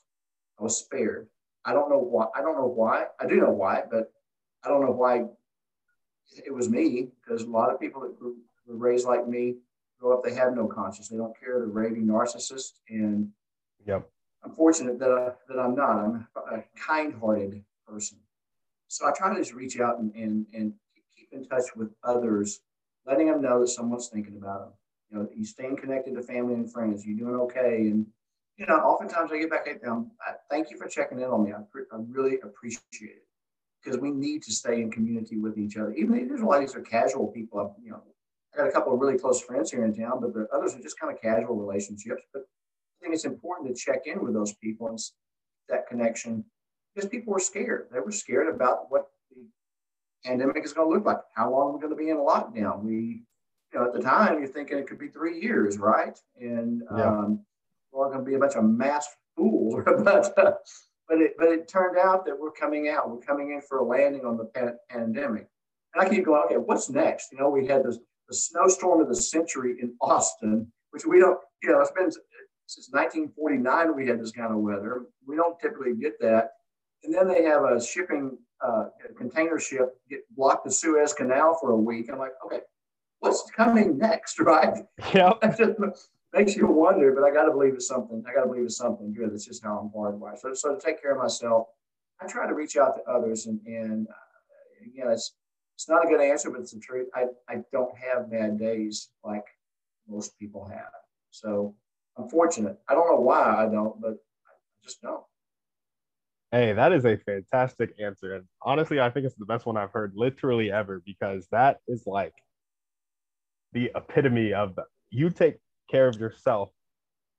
I was spared. I don't know why. I don't know why. I do know why, but I don't know why it was me because a lot of people that were raised like me grow up, they have no conscience. They don't care. They're raving narcissists. And yep. I'm fortunate that, I, that I'm not. I'm a kind hearted person. So I try to just reach out and, and, and keep in touch with others, letting them know that someone's thinking about them you know, you staying connected to family and friends. You're doing okay. And, you know, oftentimes I get back at them. Thank you for checking in on me. I, pre- I really appreciate it because we need to stay in community with each other. Even if there's a lot of these are casual people, you know, I got a couple of really close friends here in town, but the others are just kind of casual relationships. But I think it's important to check in with those people and that connection because people were scared. They were scared about what the pandemic is going to look like. How long we're going to be in a lockdown. We you know, at the time, you're thinking it could be three years, right? And yeah. um, we're going to be a bunch of mass fools. but, uh, but, it, but it turned out that we're coming out. We're coming in for a landing on the pan- pandemic. And I keep going, okay, what's next? You know, we had this, the snowstorm of the century in Austin, which we don't, you know, it's been since 1949 we had this kind of weather. We don't typically get that. And then they have a shipping uh, container ship get blocked the Suez Canal for a week. I'm like, okay, what's coming next, right? Yeah. That just makes you wonder, but I got to believe it's something. I got to believe it's something good. It's just how I'm hardwired. So, so to take care of myself, I try to reach out to others, and and uh, again, it's it's not a good answer, but it's the truth. I I don't have bad days like most people have. So I'm fortunate. I don't know why I don't, but I just don't. Hey, that is a fantastic answer. And honestly, I think it's the best one I've heard literally ever because that is like the epitome of you take care of yourself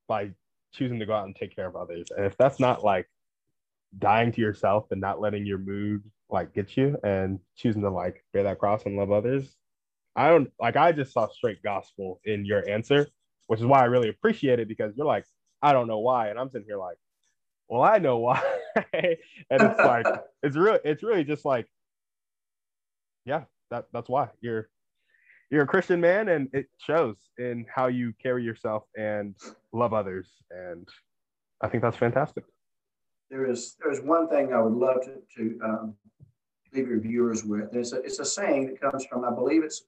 by choosing to go out and take care of others. And if that's not like dying to yourself and not letting your mood like get you and choosing to like bear that cross and love others, I don't like I just saw straight gospel in your answer, which is why I really appreciate it because you're like, I don't know why. And I'm sitting here like, well, I know why. and it's like it's really it's really just like, yeah, that that's why you're you're a Christian man, and it shows in how you carry yourself and love others. And I think that's fantastic. There is there's one thing I would love to, to um, leave your viewers with. It's a, it's a saying that comes from I believe it's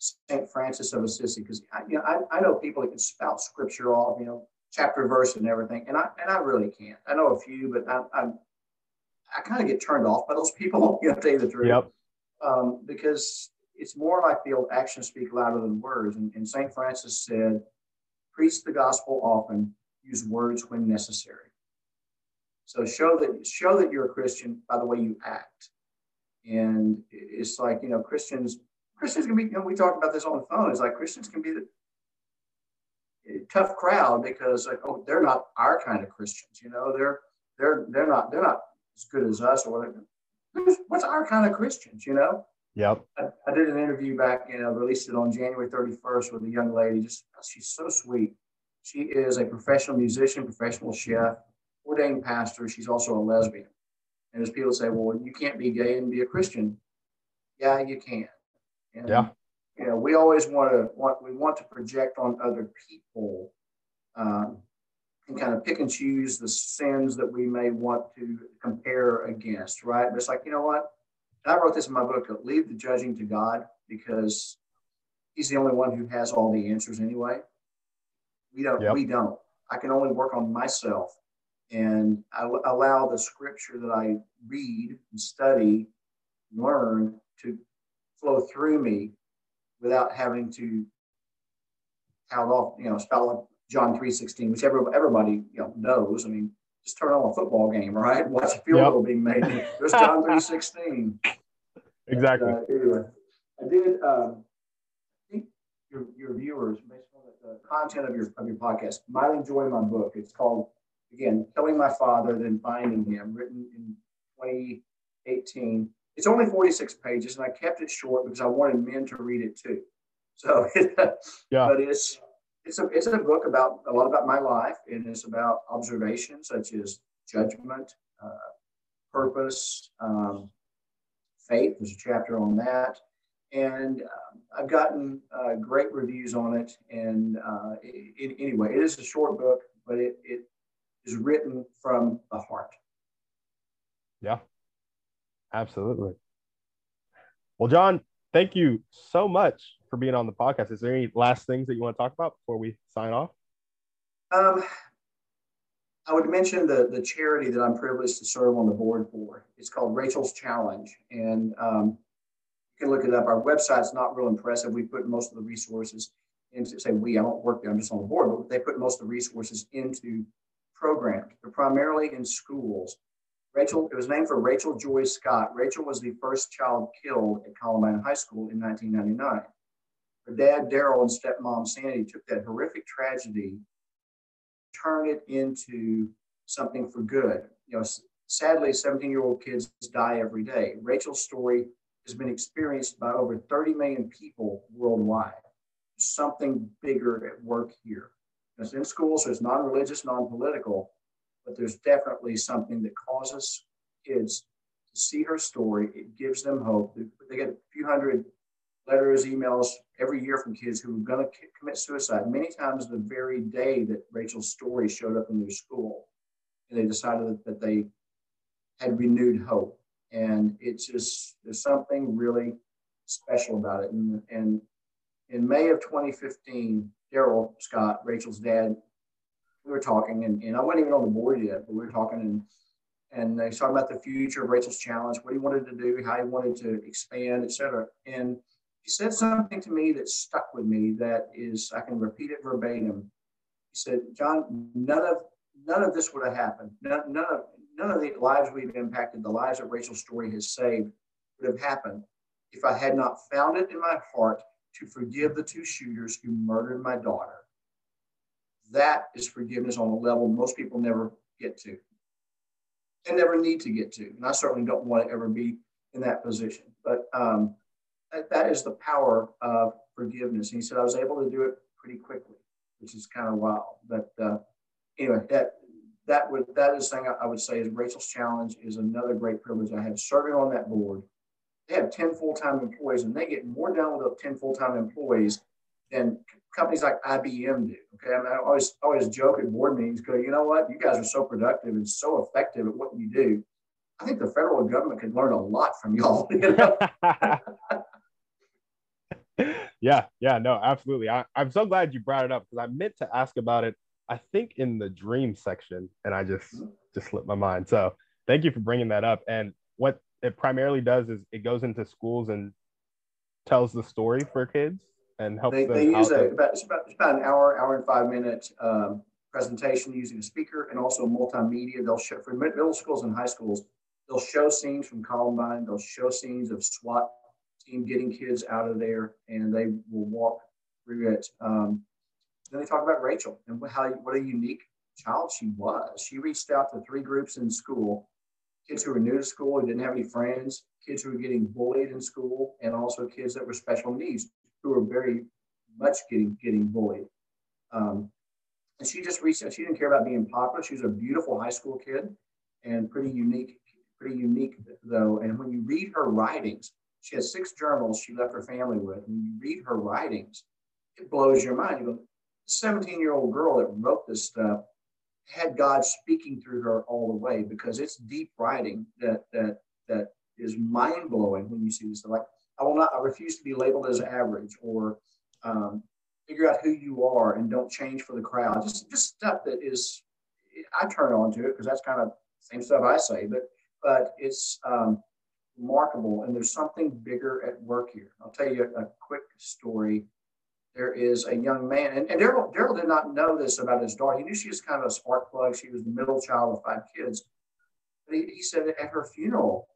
Saint Francis of Assisi because you know I, I know people that can spout scripture off you know chapter verse and everything and I and I really can't. I know a few, but I I, I kind of get turned off by those people. You know, to tell you the truth. Yep. Um, because it's more like the old actions speak louder than words. And, and St. Francis said, preach the gospel often, use words when necessary. So show that show that you're a Christian by the way you act. And it's like, you know, Christians, Christians can be, you know, we talked about this on the phone. It's like Christians can be the tough crowd because like, oh, they're not our kind of Christians, you know, they're they're they're not they're not as good as us or whatever. What's our kind of Christians, you know? Yep. I, I, did an interview back and I released it on January 31st with a young lady. Just oh, she's so sweet. She is a professional musician, professional chef, ordained pastor. She's also a lesbian. And as people say, well, you can't be gay and be a Christian. Yeah, you can. And, yeah. you know, we always want to want we want to project on other people um, and kind of pick and choose the sins that we may want to compare against, right? But it's like, you know what? And I wrote this in my book, leave the judging to God because he's the only one who has all the answers anyway. We don't, yep. we don't. I can only work on myself and I allow the scripture that I read and study, learn to flow through me without having to count off, you know, spell John 3.16, which everybody, everybody you know, knows. I mean, just turn on a football game, right? Watch a field yep. goal being made. There's John 3.16. Exactly. Uh, anyway, I did um, I think your, your viewers, based on the content of your, of your podcast, might enjoy my book. It's called, again, Killing My Father, Then Finding Him, written in 2018 it's only 46 pages, and I kept it short because I wanted men to read it too. So, yeah. but it's it's a it's a book about a lot about my life, and it's about observations such as judgment, uh, purpose, um, faith. There's a chapter on that, and um, I've gotten uh, great reviews on it. And uh, it, it, anyway, it is a short book, but it it is written from the heart. Yeah, Absolutely. Well, John, thank you so much for being on the podcast. Is there any last things that you want to talk about before we sign off? Um, I would mention the, the charity that I'm privileged to serve on the board for. It's called Rachel's Challenge. And um, you can look it up. Our website's not real impressive. We put most of the resources into, say, we, I don't work there, I'm just on the board, but they put most of the resources into programs. They're primarily in schools Rachel, it was named for Rachel Joy Scott. Rachel was the first child killed at Columbine High School in 1999. Her dad, Darrell, and stepmom, Sandy, took that horrific tragedy, turned it into something for good. You know, sadly, 17 year old kids die every day. Rachel's story has been experienced by over 30 million people worldwide. There's something bigger at work here. It's in schools, so it's non religious, non political but there's definitely something that causes kids to see her story. It gives them hope. They get a few hundred letters, emails every year from kids who are going to commit suicide, many times the very day that Rachel's story showed up in their school. And they decided that they had renewed hope. And it's just, there's something really special about it. And, and in May of 2015, Darrell Scott, Rachel's dad, we were talking, and, and I wasn't even on the board yet, but we were talking, and and they talking about the future of Rachel's challenge, what he wanted to do, how he wanted to expand, et cetera. And he said something to me that stuck with me that is, I can repeat it verbatim. He said, John, none of none of this would have happened. None, none of none of the lives we've impacted, the lives that Rachel's story has saved, would have happened if I had not found it in my heart to forgive the two shooters who murdered my daughter that is forgiveness on a level most people never get to and never need to get to. And I certainly don't want to ever be in that position. But um, that, that is the power of forgiveness. And he said, I was able to do it pretty quickly, which is kind of wild. But uh, anyway, that that would that is thing I, I would say is Rachel's challenge is another great privilege I have serving on that board. They have 10 full-time employees and they get more done with 10 full-time employees than companies like IBM do. Okay, I, mean, I always always joke at board meetings because you know what, you guys are so productive and so effective at what you do. I think the federal government could learn a lot from y'all. You know? yeah, yeah, no, absolutely. I, I'm so glad you brought it up because I meant to ask about it. I think in the dream section, and I just mm-hmm. just slipped my mind. So thank you for bringing that up. And what it primarily does is it goes into schools and tells the story for kids and help they, them they use a, about, it's about, it's about an hour, hour and five minute um, presentation using a speaker and also multimedia. They'll show for middle schools and high schools, they'll show scenes from Columbine, they'll show scenes of SWAT team getting kids out of there, and they will walk through it. Um, then they talk about Rachel and how what a unique child she was. She reached out to three groups in school kids who were new to school and didn't have any friends, kids who were getting bullied in school, and also kids that were special needs who were very much getting getting bullied. Um, and she just recently, she didn't care about being popular. She was a beautiful high school kid and pretty unique, pretty unique though. And when you read her writings, she has six journals she left her family with. When you read her writings, it blows your mind. You go, 17 year old girl that wrote this stuff had God speaking through her all the way because it's deep writing that that that is mind blowing when you see this. Like I will not, I refuse to be labeled as average or um, figure out who you are and don't change for the crowd. Just just stuff that is I turn on to it because that's kind of same stuff I say, but but it's um, remarkable and there's something bigger at work here. I'll tell you a, a quick story there is a young man, and, and Darrell, Darrell did not know this about his daughter. He knew she was kind of a spark plug. She was the middle child of five kids. But he, he said at her funeral,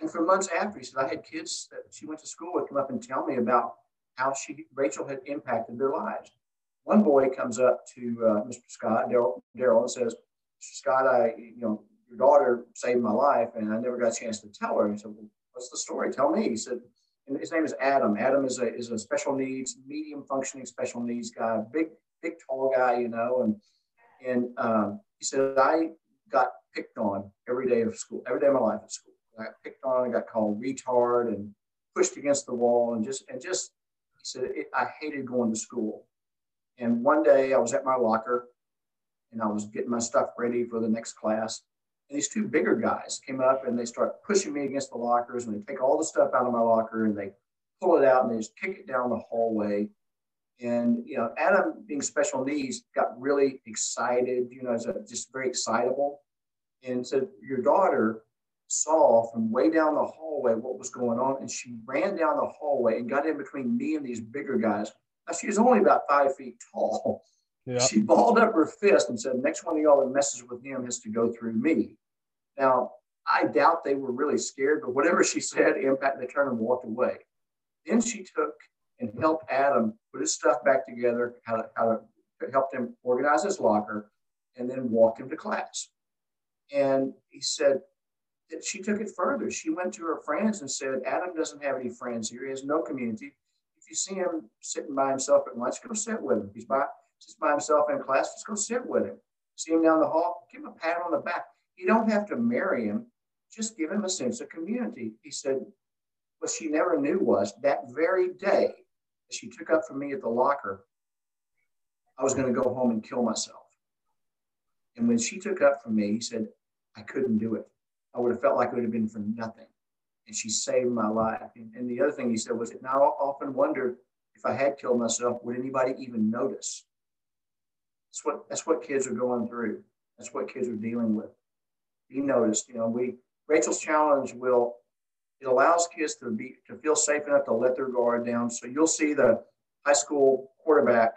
and for months after, he said, I had kids that she went to school with come up and tell me about how she, Rachel had impacted their lives. One boy comes up to uh, Mr. Scott, Darrell, and says. Scott, I, you know, your daughter saved my life, and I never got a chance to tell her. He said, well, what's the story? Tell me. He said, and his name is Adam. Adam is a is a special needs, medium functioning special needs guy, big big tall guy, you know, and and um, he said I got picked on every day of school, every day of my life at school. I picked on, I got called retard and pushed against the wall, and just and just he said it, I hated going to school. And one day I was at my locker, and I was getting my stuff ready for the next class, and these two bigger guys came up and they start pushing me against the lockers and they take all the stuff out of my locker and they pull it out and they just kick it down the hallway. And, you know, Adam being special needs got really excited, you know, just very excitable. And said, Your daughter saw from way down the hallway what was going on. And she ran down the hallway and got in between me and these bigger guys. Now, she was only about five feet tall. Yeah. She balled up her fist and said, Next one of y'all that messes with him has to go through me. Now, I doubt they were really scared, but whatever she said, impact, they turned and walked away. Then she took and helped Adam put his stuff back together, how to, how to helped him organize his locker, and then walked him to class. And he said she took it further. She went to her friends and said, Adam doesn't have any friends here. He has no community. If you see him sitting by himself at lunch, go sit with him. He's by, just by himself in class, just go sit with him. See him down the hall, give him a pat on the back. You don't have to marry him, just give him a sense of community. He said, what she never knew was that very day that she took up from me at the locker, I was going to go home and kill myself. And when she took up from me, he said, I couldn't do it. I would have felt like it would have been for nothing. And she saved my life. And, and the other thing he said was, now I often wonder if I had killed myself, would anybody even notice? That's what that's what kids are going through. That's what kids are dealing with. Be noticed. You know, we Rachel's challenge will it allows kids to be to feel safe enough to let their guard down. So you'll see the high school quarterback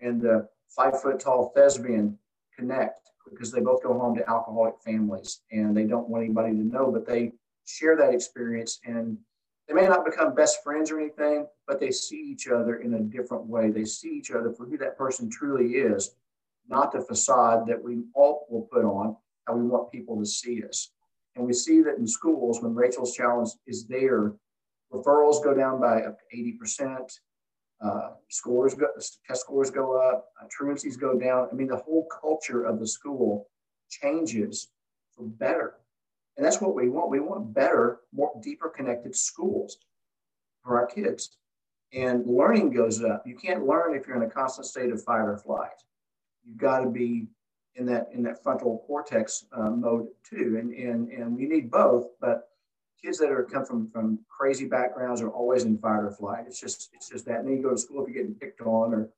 and the five foot tall thespian connect because they both go home to alcoholic families and they don't want anybody to know, but they share that experience and they may not become best friends or anything, but they see each other in a different way. They see each other for who that person truly is not the facade that we all will put on, how we want people to see us. And we see that in schools when Rachel's Challenge is there, referrals go down by up to 80%, uh, scores go, test scores go up, uh, truancies go down. I mean, the whole culture of the school changes for better. And that's what we want. We want better, more deeper connected schools for our kids. And learning goes up. You can't learn if you're in a constant state of fight or flight you've got to be in that in that frontal cortex uh, mode too, and and and we need both. But kids that are come from from crazy backgrounds are always in fight or flight. It's just it's just that. And then you go to school if you're getting picked on or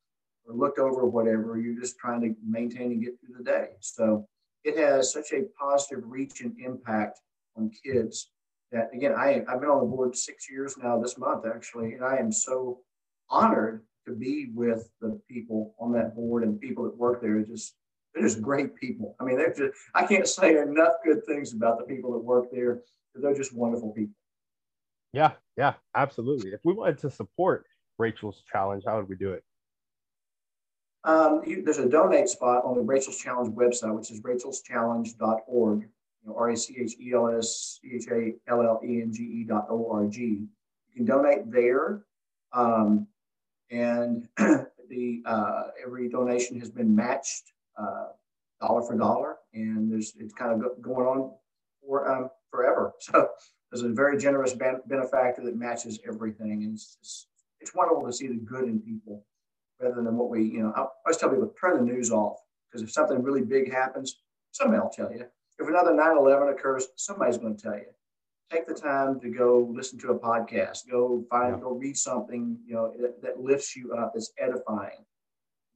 or looked over or whatever. You're just trying to maintain and get through the day. So it has such a positive reach and impact on kids that again I I've been on the board six years now this month actually, and I am so honored to be with the people on that board and people that work there. Just they're just great people. I mean, they're just I can't say enough good things about the people that work there. They're just wonderful people. Yeah, yeah, absolutely. If we wanted to support Rachel's challenge, how would we do it? Um, you, there's a donate spot on the Rachel's Challenge website, which is rachelschallenge.org. You know, R A C H E L S C H A L L E N G E dot O R G. You can donate there. Um, and the uh, every donation has been matched uh, dollar for dollar, and there's it's kind of going on for um, forever. So there's a very generous benefactor that matches everything. And it's, it's, it's wonderful to see the good in people rather than what we, you know, I always tell people turn the news off because if something really big happens, somebody will tell you. If another 9 11 occurs, somebody's going to tell you. Take the time to go listen to a podcast, go find, go read something, you know, that, that lifts you up, that's edifying.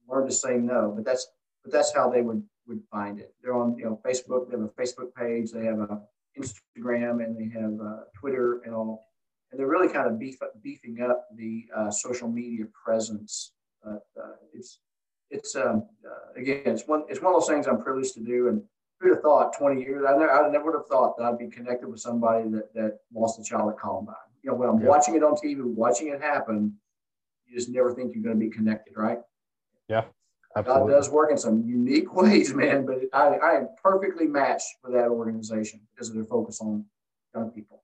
Learn to say no, but that's but that's how they would would find it. They're on you know Facebook. They have a Facebook page. They have a Instagram and they have uh, Twitter and all. And they're really kind of beef, beefing up the uh, social media presence. But uh, it's it's um, uh, again it's one it's one of those things I'm privileged to do. And who'd have thought 20 years? I never I never would have thought that I'd be connected with somebody that that lost a child at Columbine. You know, when I'm yeah. watching it on TV, watching it happen, you just never think you're going to be connected, right? Yeah. Absolutely. God does work in some unique ways, man. But I, I am perfectly matched for that organization because of their focus on young people.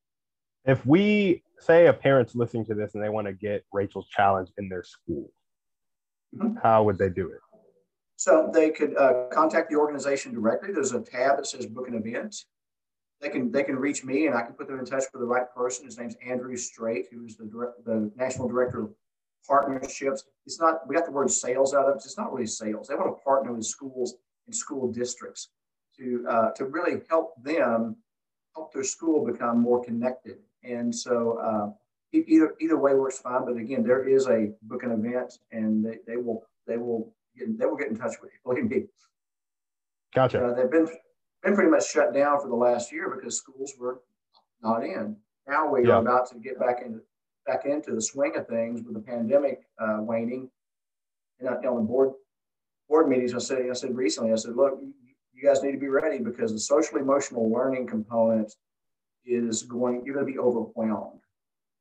If we say a parent's listening to this and they want to get Rachel's challenge in their school, mm-hmm. how would they do it? So they could uh, contact the organization directly. There's a tab that says book an event. They can they can reach me and I can put them in touch with the right person. His name's Andrew Straight, who's the the national director of partnerships. It's not, we got the word sales out of it. It's not really sales. They want to partner with schools and school districts to, uh, to really help them help their school become more connected. And so uh, either, either way works fine. But again, there is a book an event and they, they will, they will get, they will get in touch with you. Believe me. Gotcha. Uh, they've been, been pretty much shut down for the last year because schools were not in. Now we yeah. are about to get back into back into the swing of things with the pandemic uh, waning. And i on the board board meetings, I said, I said recently, I said, look, you guys need to be ready because the social emotional learning component is going. You're going to be overwhelmed.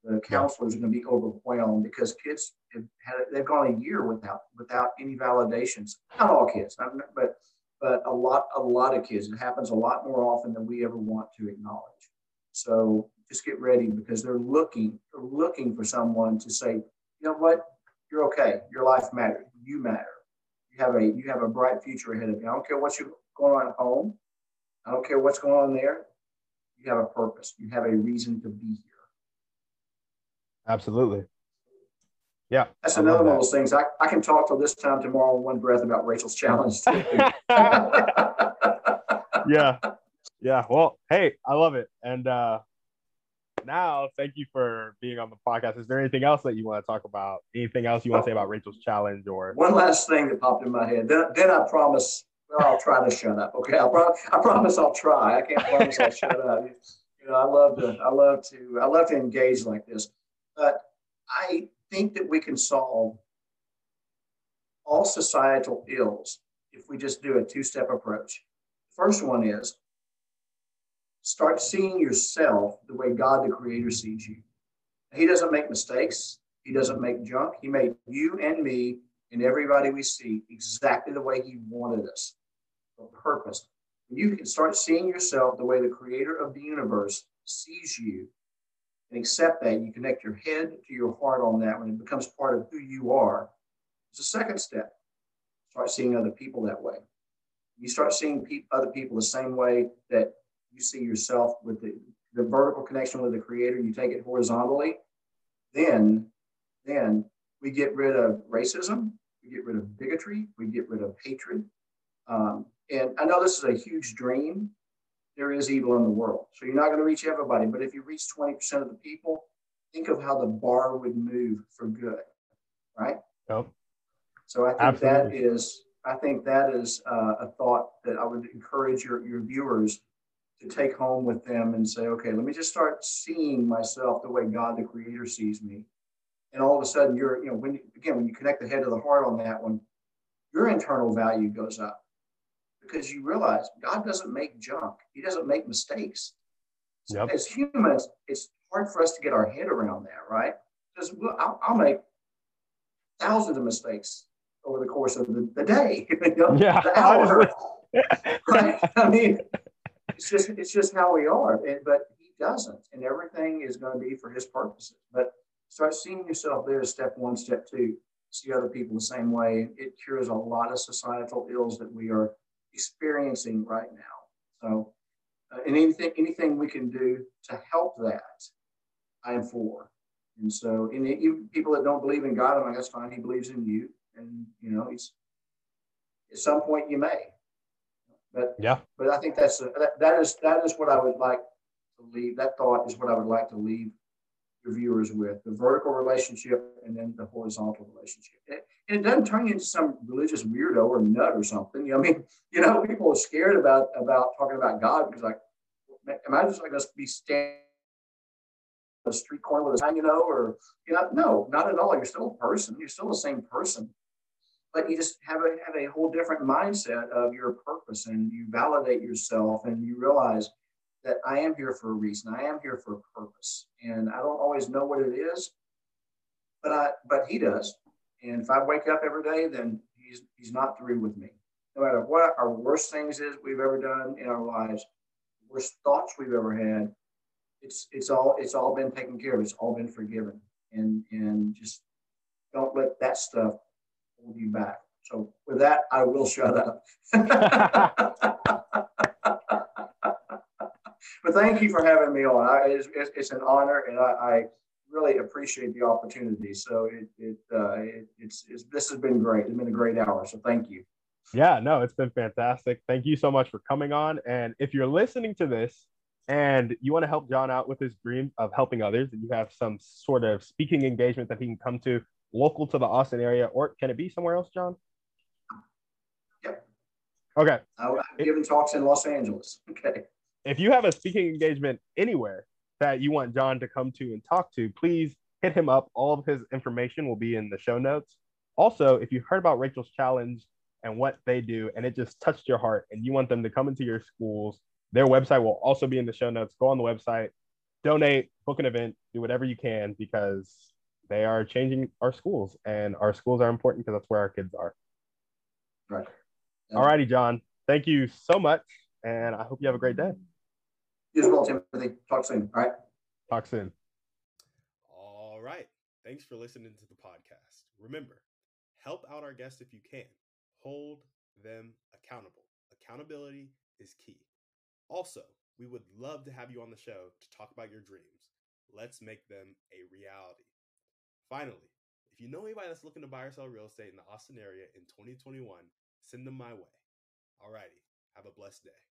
The counselors are going to be overwhelmed because kids have had they've gone a year without without any validations. Not all kids, but but a lot a lot of kids. It happens a lot more often than we ever want to acknowledge. So just get ready because they're looking, they're looking for someone to say, you know what, you're okay. Your life matters. You matter. You have a you have a bright future ahead of you. I don't care what's you're going on at home. I don't care what's going on there. You have a purpose. You have a reason to be here. Absolutely. Yeah. That's another one of those things. I, I can talk till this time tomorrow in one breath about Rachel's challenge. yeah. Yeah. Well, hey, I love it. And uh now, thank you for being on the podcast. Is there anything else that you want to talk about? Anything else you want to say about Rachel's challenge or one last thing that popped in my head? Then, then I promise I'll try to shut up. Okay. I, pro- I promise I'll try. I can't promise I'll shut up. You know, I love to, I love to, I love to engage like this. But I think that we can solve all societal ills if we just do a two-step approach. First one is start seeing yourself the way God the Creator sees you. He doesn't make mistakes, He doesn't make junk. He made you and me and everybody we see exactly the way He wanted us for purpose. When you can start seeing yourself the way the Creator of the universe sees you and accept that, you connect your head to your heart on that when it becomes part of who you are. It's a second step. Start seeing other people that way. You start seeing pe- other people the same way that you see yourself with the, the vertical connection with the creator, you take it horizontally, then, then we get rid of racism, we get rid of bigotry, we get rid of hatred. Um, and I know this is a huge dream. There is evil in the world. So you're not going to reach everybody, but if you reach 20% of the people, think of how the bar would move for good, right? Yep. So I think Absolutely. that is, I think that is uh, a thought that I would encourage your, your viewers to take home with them and say, okay, let me just start seeing myself the way God the Creator sees me. And all of a sudden, you're, you know, when you, again, when you connect the head to the heart on that one, your internal value goes up because you realize God doesn't make junk, He doesn't make mistakes. So yep. as humans, it's hard for us to get our head around that, right? Because I'll, I'll make thousands of mistakes over the course of the, the day, you know, yeah, the hour. right? I mean, it's just it's just how we are. And, but he doesn't, and everything is going to be for his purposes. But start seeing yourself there as step one, step two. See other people the same way. It cures a lot of societal ills that we are experiencing right now. So uh, and anything anything we can do to help that, I am for. And so, and even people that don't believe in God, I'm like, that's fine. He believes in you, and you know, he's at some point you may. But yeah, but I think that's a, that, that is that is what I would like to leave. That thought is what I would like to leave your viewers with the vertical relationship and then the horizontal relationship. And it, and it doesn't turn you into some religious weirdo or nut or something. You know, I mean, you know, people are scared about about talking about God because like, am I just like going to be standing a street corner with a sign, you know, or you know, no, not at all. You're still a person. You're still the same person, but you just have a have a whole different mindset of your purpose, and you validate yourself, and you realize that I am here for a reason. I am here for a purpose, and I don't always know what it is, but I but He does. And if I wake up every day, then He's He's not through with me. No matter what our worst things is we've ever done in our lives, worst thoughts we've ever had, it's it's all it's all been taken care of. It's all been forgiven, and and just don't let that stuff hold you back. So with that, I will shut up. but thank you for having me on. I, it's, it's, an honor, and I, I, really appreciate the opportunity. So it, it, uh, it it's, it's this has been great. It's been a great hour. So thank you. Yeah, no, it's been fantastic. Thank you so much for coming on. And if you're listening to this and you want to help John out with his dream of helping others, and you have some sort of speaking engagement that he can come to local to the Austin area, or can it be somewhere else, John? Yep. Okay. I'm giving talks in Los Angeles. Okay. If you have a speaking engagement anywhere that you want John to come to and talk to, please hit him up. All of his information will be in the show notes. Also, if you heard about Rachel's Challenge and what they do, and it just touched your heart, and you want them to come into your schools their website will also be in the show notes. Go on the website, donate, book an event, do whatever you can because they are changing our schools and our schools are important because that's where our kids are. Right. All righty, John. Thank you so much. And I hope you have a great day. You as well, Timothy. Talk soon. All right. Talk soon. All right. Thanks for listening to the podcast. Remember, help out our guests if you can. Hold them accountable. Accountability is key. Also, we would love to have you on the show to talk about your dreams. Let's make them a reality. Finally, if you know anybody that's looking to buy or sell real estate in the Austin area in 2021, send them my way. Alrighty, have a blessed day.